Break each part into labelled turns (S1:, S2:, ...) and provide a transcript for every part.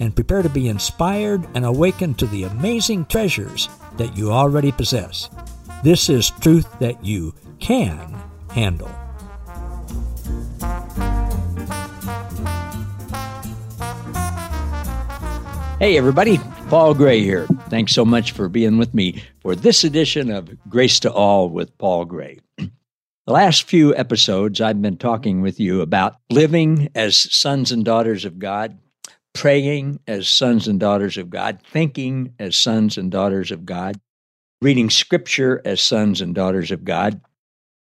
S1: and prepare to be inspired and awakened to the amazing treasures that you already possess. This is truth that you can handle. Hey, everybody, Paul Gray here. Thanks so much for being with me for this edition of Grace to All with Paul Gray. The last few episodes, I've been talking with you about living as sons and daughters of God, praying as sons and daughters of God, thinking as sons and daughters of God, reading scripture as sons and daughters of God.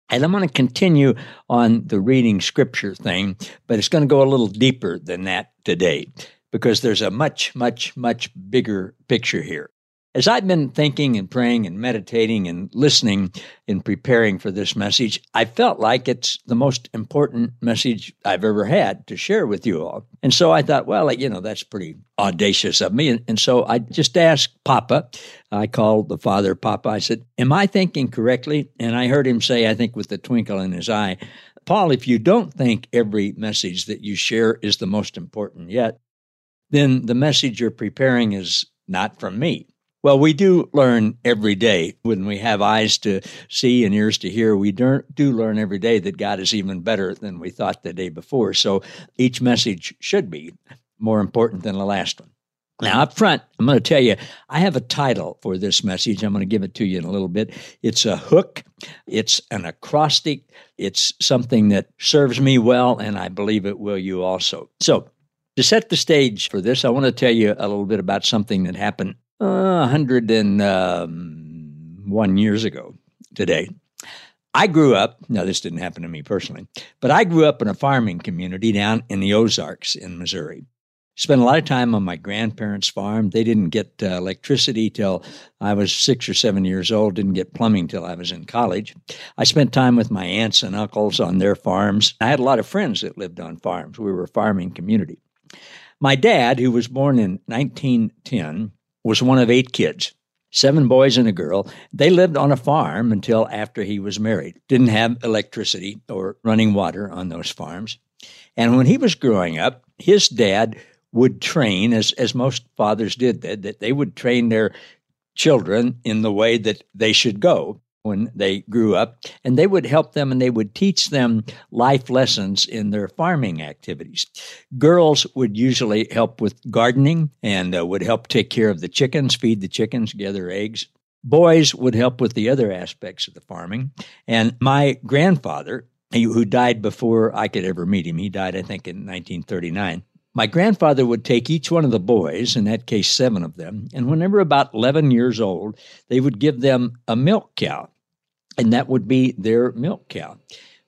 S1: And I'm going to continue on the reading scripture thing, but it's going to go a little deeper than that today because there's a much, much, much bigger picture here. As I've been thinking and praying and meditating and listening in preparing for this message, I felt like it's the most important message I've ever had to share with you all. And so I thought, well, you know, that's pretty audacious of me. And, so I just asked Papa, I called the father Papa, I said, Am I thinking correctly? And I heard him say, I think with a twinkle in his eye, Paul, if you don't think every message that you share is the most important yet, then the message you're preparing is not from me. Well, we do learn every day when we have eyes to see and ears to hear. We do learn every day that God is even better than we thought the day before. So each message should be more important than the last one. Now, up front, I'm going to tell you, I have a title for this message. I'm going to give it to you in a little bit. It's a hook, it's an acrostic, it's something that serves me well, and I believe it will you also. So, to set the stage for this, I want to tell you a little bit about something that happened uh, 101 um, years ago today. I grew up, now this didn't happen to me personally, but I grew up in a farming community down in the Ozarks in Missouri. Spent a lot of time on my grandparents' farm. They didn't get uh, electricity till I was six or seven years old, didn't get plumbing till I was in college. I spent time with my aunts and uncles on their farms. I had a lot of friends that lived on farms. We were a farming community. My dad, who was born in 1910, was one of eight kids, seven boys and a girl. They lived on a farm until after he was married. Didn't have electricity or running water on those farms. And when he was growing up, his dad would train, as, as most fathers did, that, that they would train their children in the way that they should go when they grew up, and they would help them and they would teach them life lessons in their farming activities. Girls would usually help with gardening and uh, would help take care of the chickens, feed the chickens, gather eggs. Boys would help with the other aspects of the farming. And my grandfather, who died before I could ever meet him, he died, I think, in 1939. My grandfather would take each one of the boys, in that case, seven of them, and when they were about 11 years old, they would give them a milk cow and that would be their milk cow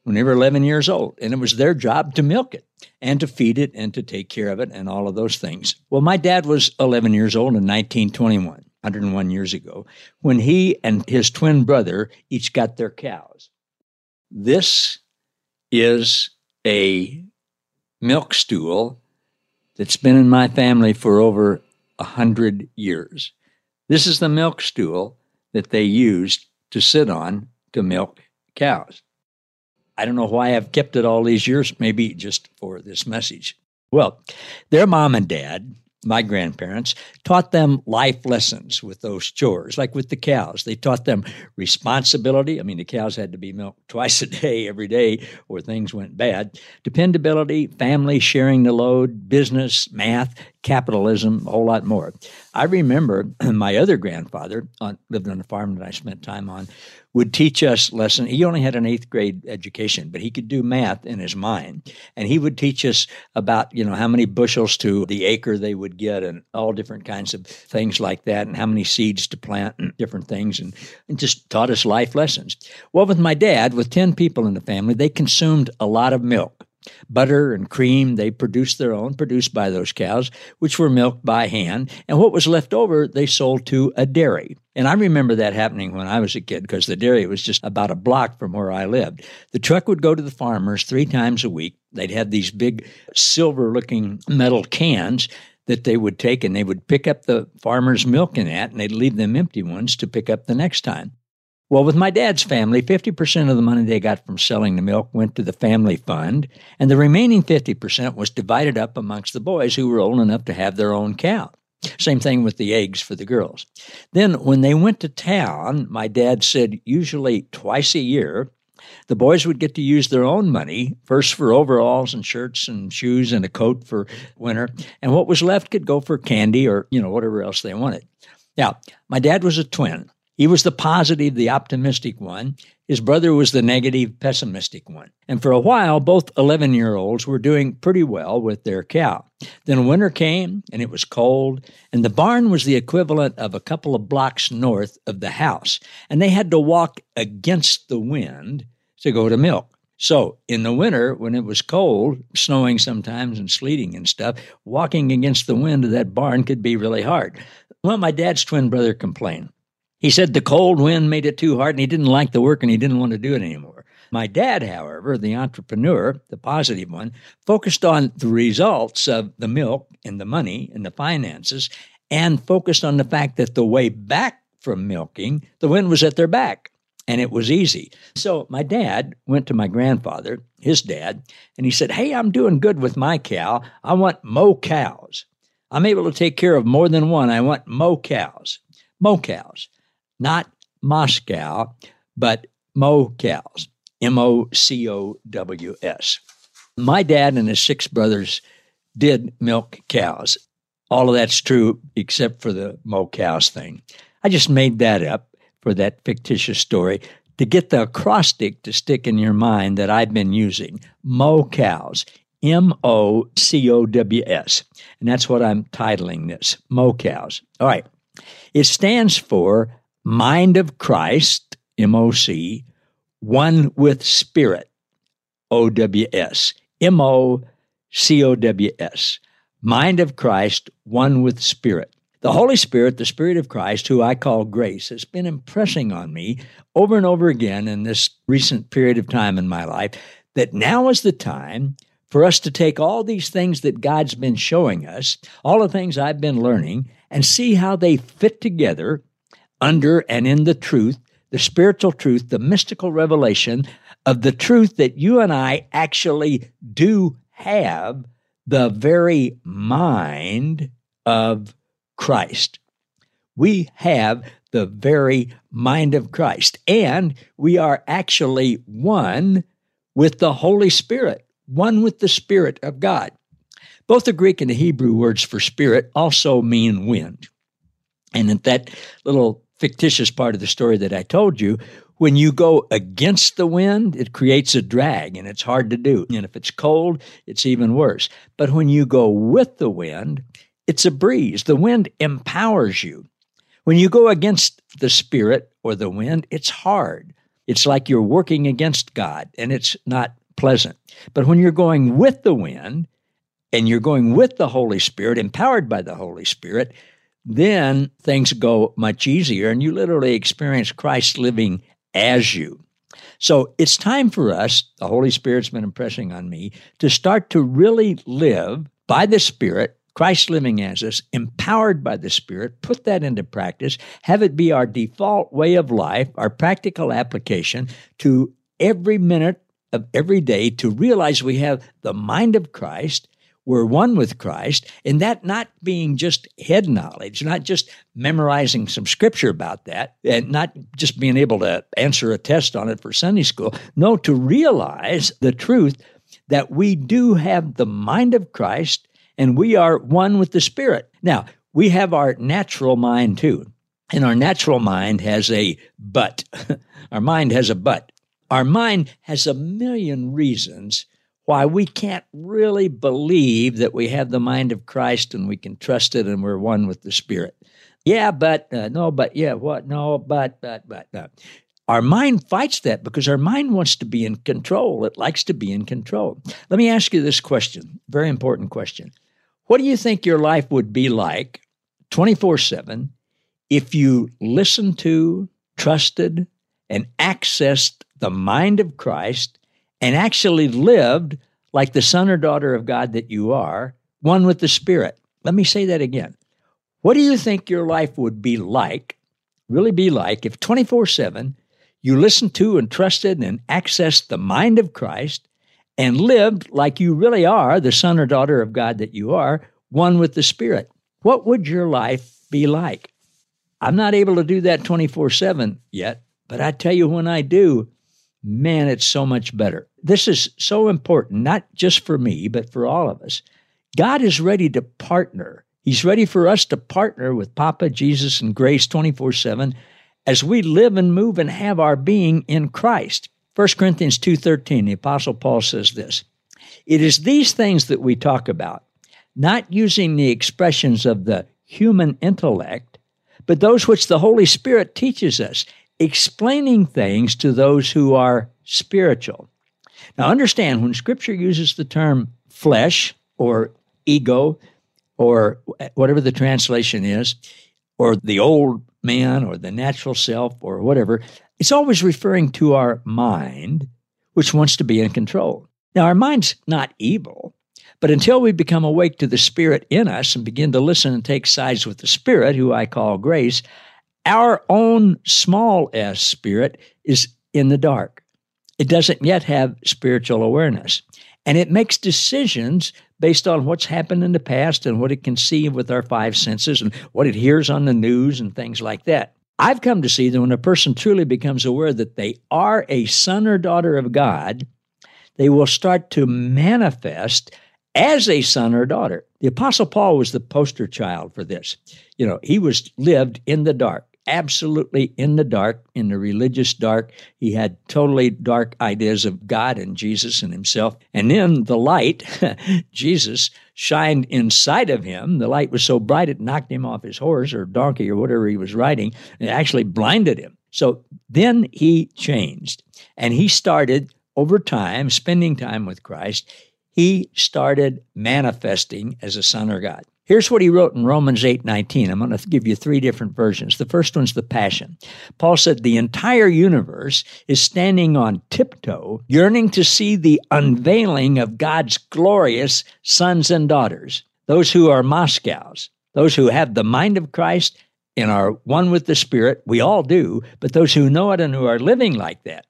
S1: when they were 11 years old. And it was their job to milk it and to feed it and to take care of it and all of those things. Well, my dad was 11 years old in 1921, 101 years ago, when he and his twin brother each got their cows. This is a milk stool that's been in my family for over a hundred years. This is the milk stool that they used to sit on to milk cows. I don't know why I've kept it all these years, maybe just for this message. Well, their mom and dad my grandparents taught them life lessons with those chores, like with the cows. They taught them responsibility. I mean, the cows had to be milked twice a day, every day, or things went bad. Dependability, family sharing the load, business, math, capitalism, a whole lot more. I remember my other grandfather on, lived on a farm that I spent time on would teach us lesson. He only had an eighth grade education, but he could do math in his mind, and he would teach us about you know how many bushels to the acre they would get, and all different kinds of things like that, and how many seeds to plant, and different things, and, and just taught us life lessons. Well, with my dad, with ten people in the family, they consumed a lot of milk. Butter and cream, they produced their own, produced by those cows, which were milked by hand. And what was left over, they sold to a dairy. And I remember that happening when I was a kid because the dairy was just about a block from where I lived. The truck would go to the farmers three times a week. They'd have these big silver looking metal cans that they would take and they would pick up the farmer's milk in that and they'd leave them empty ones to pick up the next time. Well, with my dad's family, 50% of the money they got from selling the milk went to the family fund, and the remaining 50% was divided up amongst the boys who were old enough to have their own cow. Same thing with the eggs for the girls. Then, when they went to town, my dad said usually twice a year, the boys would get to use their own money, first for overalls and shirts and shoes and a coat for winter, and what was left could go for candy or, you know, whatever else they wanted. Now, my dad was a twin. He was the positive, the optimistic one. His brother was the negative, pessimistic one. And for a while, both 11 year olds were doing pretty well with their cow. Then winter came and it was cold, and the barn was the equivalent of a couple of blocks north of the house. And they had to walk against the wind to go to milk. So in the winter, when it was cold, snowing sometimes and sleeting and stuff, walking against the wind of that barn could be really hard. Well, my dad's twin brother complained. He said the cold wind made it too hard and he didn't like the work and he didn't want to do it anymore. My dad, however, the entrepreneur, the positive one, focused on the results of the milk and the money and the finances and focused on the fact that the way back from milking, the wind was at their back and it was easy. So my dad went to my grandfather, his dad, and he said, Hey, I'm doing good with my cow. I want mo cows. I'm able to take care of more than one. I want mo cows. Mo cows not Moscow, but Mo cows, M O C O W S. My dad and his six brothers did milk cows. All of that's true except for the Mo cows thing. I just made that up for that fictitious story to get the acrostic to stick in your mind that I've been using. Mo cows. M O C O W S. And that's what I'm titling this Mo cows. All right. It stands for mind of Christ, M O C, one with spirit, O W S, M O C O W S, mind of Christ, one with spirit. The Holy Spirit, the Spirit of Christ, who I call grace, has been impressing on me over and over again in this recent period of time in my life that now is the time for us to take all these things that God's been showing us, all the things I've been learning, and see how they fit together under and in the truth, the spiritual truth, the mystical revelation of the truth that you and I actually do have the very mind of Christ. We have the very mind of Christ, and we are actually one with the Holy Spirit, one with the Spirit of God. Both the Greek and the Hebrew words for spirit also mean wind. And that little fictitious part of the story that I told you, when you go against the wind, it creates a drag and it's hard to do. And if it's cold, it's even worse. But when you go with the wind, it's a breeze. The wind empowers you. When you go against the spirit or the wind, it's hard. It's like you're working against God and it's not pleasant. But when you're going with the wind and you're going with the Holy Spirit, empowered by the Holy Spirit, then things go much easier and you literally experience Christ living as you. So it's time for us, the Holy Spirit's been impressing on me, to start to really live by the Spirit, Christ living as us, empowered by the Spirit, put that into practice, have it be our default way of life, our practical application to every minute of every day to realize we have the mind of Christ we're one with Christ, and that not being just head knowledge, not just memorizing some scripture about that, and not just being able to answer a test on it for Sunday school. No, to realize the truth that we do have the mind of Christ and we are one with the Spirit. Now, we have our natural mind too. And our natural mind has a but. our mind has a but. Our mind has a million reasons why we can't really believe that we have the mind of Christ and we can trust it and we're one with the Spirit. Yeah, but uh, no, but yeah, what? No, but, but, but, no. our mind fights that because our mind wants to be in control. It likes to be in control. Let me ask you this question, very important question. What do you think your life would be like 24 7 if you listened to, trusted, and accessed the mind of Christ and actually lived like the son or daughter of God that you are, one with the Spirit? Let me say that again. What do you think your life would be like, really be like, if 24 7 you listened to and trusted and accessed the mind of Christ and lived like you really are, the son or daughter of God that you are, one with the Spirit. What would your life be like? I'm not able to do that 24 7 yet, but I tell you, when I do, man, it's so much better. This is so important, not just for me, but for all of us. God is ready to partner. He's ready for us to partner with Papa, Jesus, and Grace 24 7 as we live and move and have our being in Christ. 1 Corinthians 2:13 the apostle Paul says this It is these things that we talk about not using the expressions of the human intellect but those which the Holy Spirit teaches us explaining things to those who are spiritual. Now understand when scripture uses the term flesh or ego or whatever the translation is or the old man or the natural self or whatever, it's always referring to our mind, which wants to be in control. Now, our mind's not evil, but until we become awake to the Spirit in us and begin to listen and take sides with the Spirit, who I call grace, our own small s spirit is in the dark. It doesn't yet have spiritual awareness. And it makes decisions based on what's happened in the past and what it can see with our five senses and what it hears on the news and things like that. I've come to see that when a person truly becomes aware that they are a son or daughter of God, they will start to manifest as a son or daughter. The apostle Paul was the poster child for this. You know, he was lived in the dark absolutely in the dark, in the religious dark. He had totally dark ideas of God and Jesus and himself. And then the light, Jesus, shined inside of him. The light was so bright it knocked him off his horse or donkey or whatever he was riding and actually blinded him. So then he changed and he started over time, spending time with Christ. He started manifesting as a son of God. Here's what he wrote in Romans 8 19. I'm going to give you three different versions. The first one's the Passion. Paul said, The entire universe is standing on tiptoe, yearning to see the unveiling of God's glorious sons and daughters, those who are Mo cows, those who have the mind of Christ and are one with the Spirit. We all do, but those who know it and who are living like that.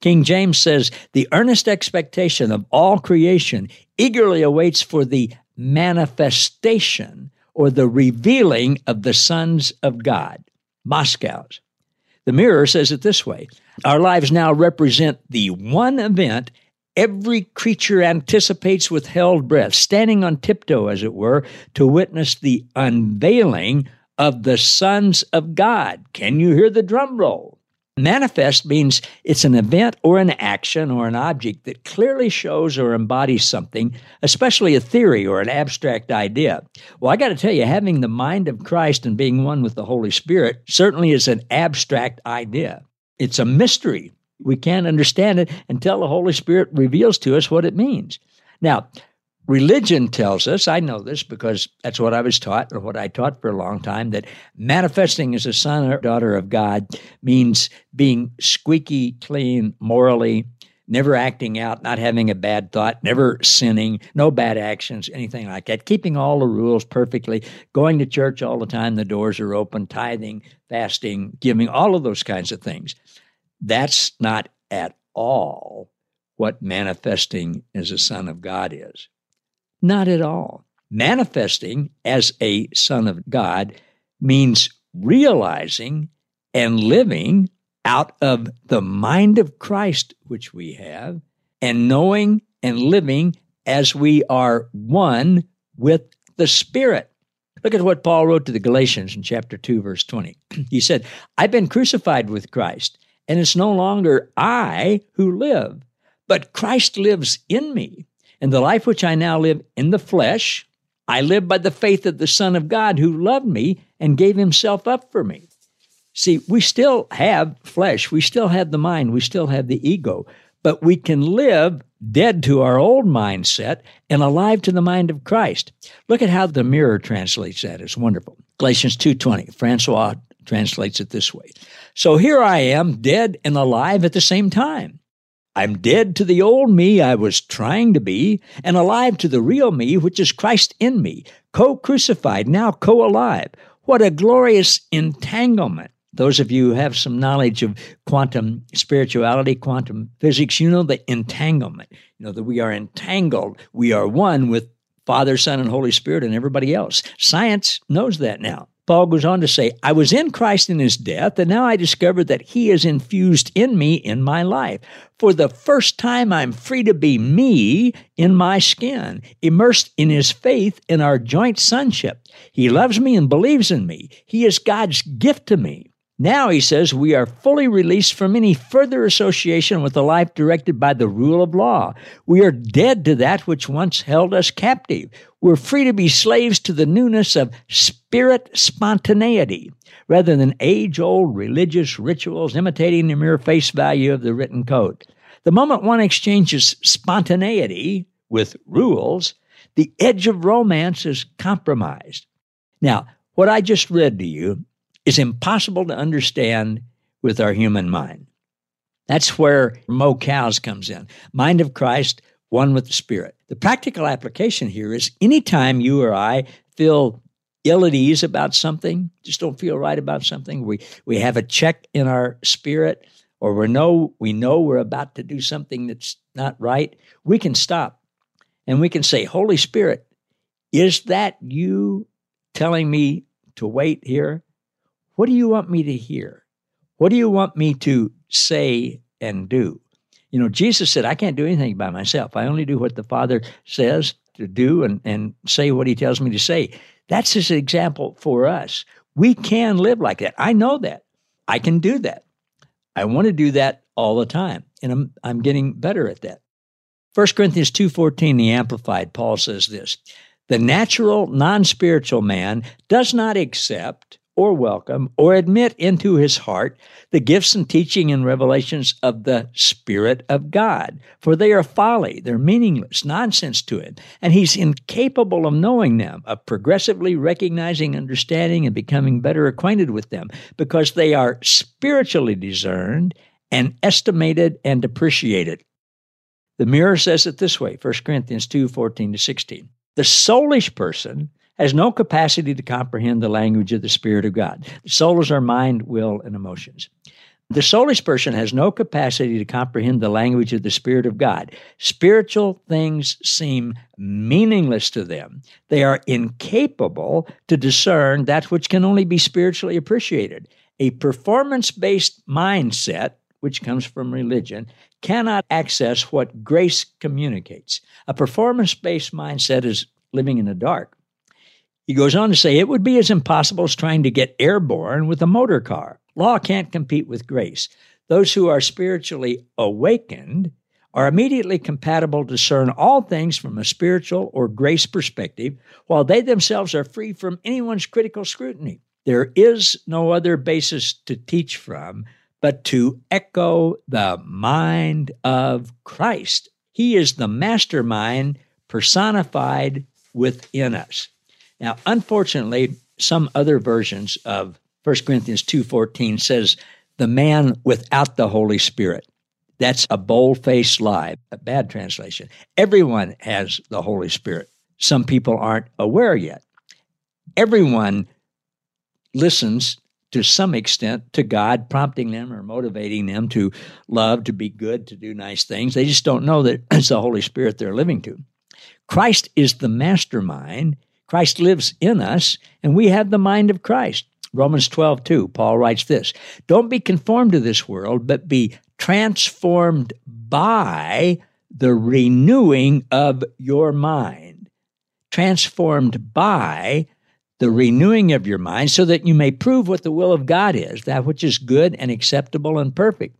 S1: King James says, The earnest expectation of all creation eagerly awaits for the manifestation or the revealing of the sons of God, Mo cows. The mirror says it this way Our lives now represent the one event every creature anticipates with held breath, standing on tiptoe, as it were, to witness the unveiling of the sons of God. Can you hear the drum roll? Manifest means it's an event or an action or an object that clearly shows or embodies something, especially a theory or an abstract idea. Well, I got to tell you, having the mind of Christ and being one with the Holy Spirit certainly is an abstract idea. It's a mystery. We can't understand it until the Holy Spirit reveals to us what it means. Now, Religion tells us, I know this because that's what I was taught or what I taught for a long time, that manifesting as a son or daughter of God means being squeaky clean morally, never acting out, not having a bad thought, never sinning, no bad actions, anything like that, keeping all the rules perfectly, going to church all the time, the doors are open, tithing, fasting, giving, all of those kinds of things. That's not at all what manifesting as a son of God is. Not at all. Manifesting as a son of God means realizing and living out of the mind of Christ, which we have, and knowing and living as we are one with the Spirit. Look at what Paul wrote to the Galatians in chapter 2, verse 20. He said, I've been crucified with Christ, and it's no longer I who live, but Christ lives in me. And the life which I now live in the flesh, I live by the faith of the Son of God who loved me and gave himself up for me. See, we still have flesh, we still have the mind, we still have the ego, but we can live dead to our old mindset and alive to the mind of Christ. Look at how the mirror translates that. It's wonderful. Galatians 2:20. Francois translates it this way. So here I am, dead and alive at the same time. I'm dead to the old me I was trying to be, and alive to the real me, which is Christ in me, co crucified, now co alive. What a glorious entanglement. Those of you who have some knowledge of quantum spirituality, quantum physics, you know the entanglement. You know that we are entangled. We are one with Father, Son, and Holy Spirit and everybody else. Science knows that now. Paul goes on to say, I was in Christ in his death, and now I discover that he is infused in me in my life. For the first time, I'm free to be me in my skin, immersed in his faith in our joint sonship. He loves me and believes in me. He is God's gift to me. Now, he says, we are fully released from any further association with a life directed by the rule of law. We are dead to that which once held us captive. We're free to be slaves to the newness of spirit spontaneity rather than age old religious rituals imitating the mere face value of the written code. The moment one exchanges spontaneity with rules, the edge of romance is compromised. Now, what I just read to you is impossible to understand with our human mind. That's where Mo Cows comes in. Mind of Christ, one with the Spirit. The practical application here is anytime you or I feel ill at ease about something, just don't feel right about something, we, we have a check in our spirit, or we know we know we're about to do something that's not right, we can stop and we can say, Holy Spirit, is that you telling me to wait here? What do you want me to hear? What do you want me to say and do? You know, Jesus said, I can't do anything by myself. I only do what the Father says to do and, and say what he tells me to say. That's his example for us. We can live like that. I know that. I can do that. I want to do that all the time. And I'm, I'm getting better at that. 1 Corinthians 2.14, the Amplified, Paul says this, The natural, non-spiritual man does not accept or welcome or admit into his heart the gifts and teaching and revelations of the Spirit of God, for they are folly, they're meaningless, nonsense to him, and he's incapable of knowing them, of progressively recognizing, understanding, and becoming better acquainted with them, because they are spiritually discerned and estimated and appreciated. The mirror says it this way 1 Corinthians 2 14 to 16. The soulish person has no capacity to comprehend the language of the Spirit of God. The soul is our mind, will, and emotions. The soulish person has no capacity to comprehend the language of the Spirit of God. Spiritual things seem meaningless to them. They are incapable to discern that which can only be spiritually appreciated. A performance based mindset, which comes from religion, cannot access what grace communicates. A performance based mindset is living in the dark. He goes on to say it would be as impossible as trying to get airborne with a motor car. Law can't compete with grace. Those who are spiritually awakened are immediately compatible to discern all things from a spiritual or grace perspective, while they themselves are free from anyone's critical scrutiny. There is no other basis to teach from but to echo the mind of Christ. He is the mastermind personified within us. Now, unfortunately, some other versions of 1 Corinthians 2:14 says the man without the Holy Spirit. That's a bold-faced lie, a bad translation. Everyone has the Holy Spirit. Some people aren't aware yet. Everyone listens to some extent to God, prompting them or motivating them to love, to be good, to do nice things. They just don't know that it's the Holy Spirit they're living to. Christ is the mastermind Christ lives in us, and we have the mind of Christ. Romans 12, 2, Paul writes this Don't be conformed to this world, but be transformed by the renewing of your mind. Transformed by the renewing of your mind, so that you may prove what the will of God is, that which is good and acceptable and perfect.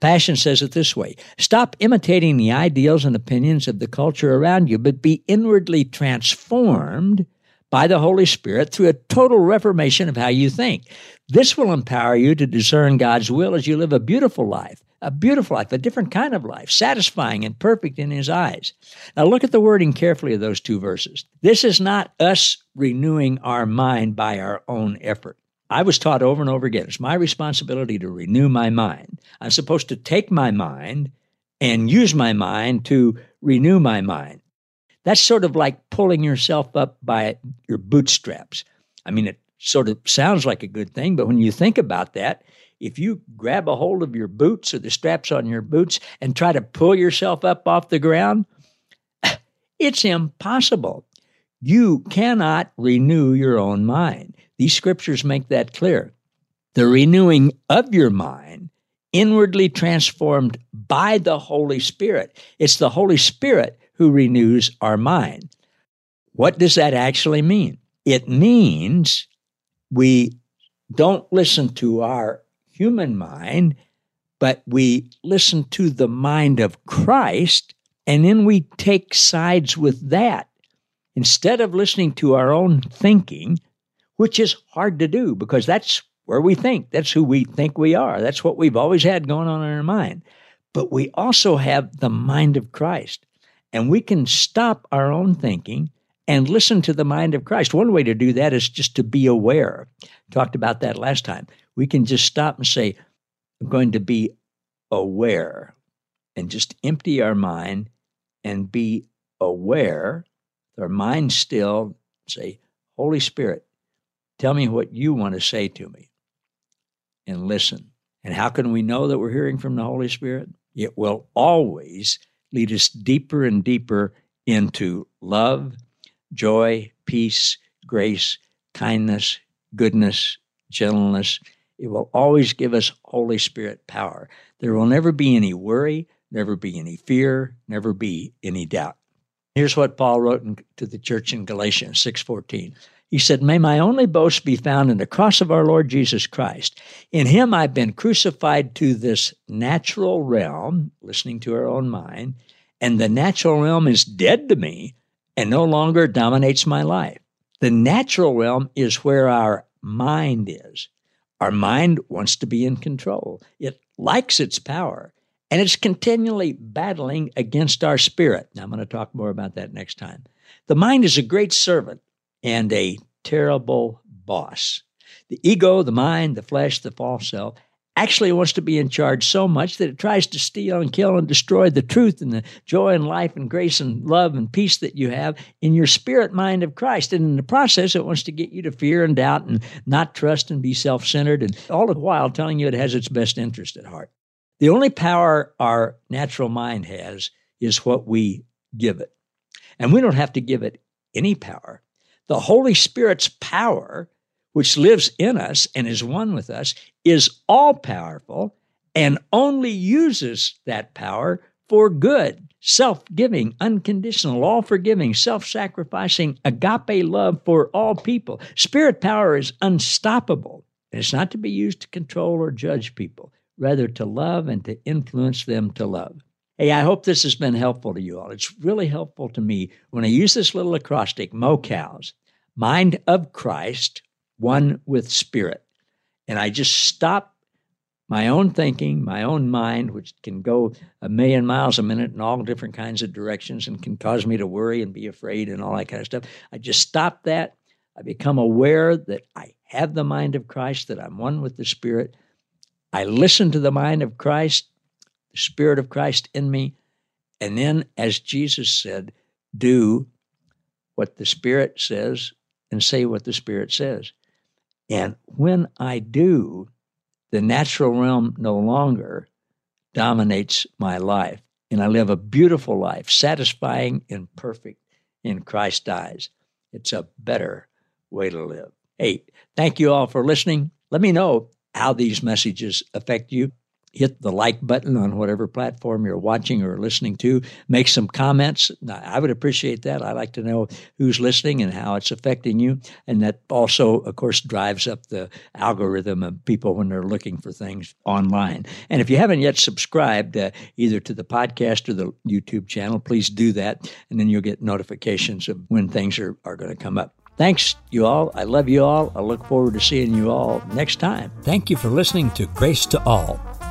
S1: Passion says it this way Stop imitating the ideals and opinions of the culture around you, but be inwardly transformed by the Holy Spirit through a total reformation of how you think. This will empower you to discern God's will as you live a beautiful life, a beautiful life, a different kind of life, satisfying and perfect in His eyes. Now, look at the wording carefully of those two verses. This is not us renewing our mind by our own effort. I was taught over and over again it's my responsibility to renew my mind. I'm supposed to take my mind and use my mind to renew my mind. That's sort of like pulling yourself up by your bootstraps. I mean, it sort of sounds like a good thing, but when you think about that, if you grab a hold of your boots or the straps on your boots and try to pull yourself up off the ground, it's impossible. You cannot renew your own mind. These scriptures make that clear. The renewing of your mind, inwardly transformed by the Holy Spirit. It's the Holy Spirit who renews our mind. What does that actually mean? It means we don't listen to our human mind, but we listen to the mind of Christ, and then we take sides with that. Instead of listening to our own thinking, which is hard to do because that's where we think, that's who we think we are, that's what we've always had going on in our mind. But we also have the mind of Christ, and we can stop our own thinking and listen to the mind of Christ. One way to do that is just to be aware. Talked about that last time. We can just stop and say, I'm going to be aware and just empty our mind and be aware, our mind still, say, Holy Spirit, tell me what you want to say to me and listen. And how can we know that we're hearing from the Holy Spirit? It will always lead us deeper and deeper into love joy, peace, grace, kindness, goodness, gentleness. It will always give us Holy Spirit power. There will never be any worry, never be any fear, never be any doubt. Here's what Paul wrote in, to the church in Galatians 6:14. He said, "May my only boast be found in the cross of our Lord Jesus Christ. In him I've been crucified to this natural realm, listening to our own mind, and the natural realm is dead to me, and no longer dominates my life. The natural realm is where our mind is. Our mind wants to be in control, it likes its power, and it's continually battling against our spirit. Now, I'm going to talk more about that next time. The mind is a great servant and a terrible boss. The ego, the mind, the flesh, the false self actually wants to be in charge so much that it tries to steal and kill and destroy the truth and the joy and life and grace and love and peace that you have in your spirit mind of Christ. And in the process, it wants to get you to fear and doubt and not trust and be self centered, and all the while telling you it has its best interest at heart. The only power our natural mind has is what we give it. And we don't have to give it any power. The Holy Spirit's power which lives in us and is one with us, is all powerful and only uses that power for good, self giving, unconditional, all forgiving, self sacrificing, agape love for all people. Spirit power is unstoppable. And it's not to be used to control or judge people, rather to love and to influence them to love. Hey, I hope this has been helpful to you all. It's really helpful to me when I use this little acrostic, Mo Cows, Mind of Christ, one with spirit. And I just stop my own thinking, my own mind, which can go a million miles a minute in all different kinds of directions and can cause me to worry and be afraid and all that kind of stuff. I just stop that. I become aware that I have the mind of Christ, that I'm one with the Spirit. I listen to the mind of Christ, Spirit of Christ in me. And then, as Jesus said, do what the Spirit says and say what the Spirit says. And when I do, the natural realm no longer dominates my life. And I live a beautiful life, satisfying and perfect in Christ's eyes. It's a better way to live. Hey, thank you all for listening. Let me know how these messages affect you hit the like button on whatever platform you're watching or listening to. Make some comments. I would appreciate that. I like to know who's listening and how it's affecting you. And that also, of course, drives up the algorithm of people when they're looking for things online. And if you haven't yet subscribed uh, either to the podcast or the YouTube channel, please do that. And then you'll get notifications of when things are, are going to come up. Thanks, you all. I love you all. I look forward to seeing you all next time. Thank you for listening to Grace to All.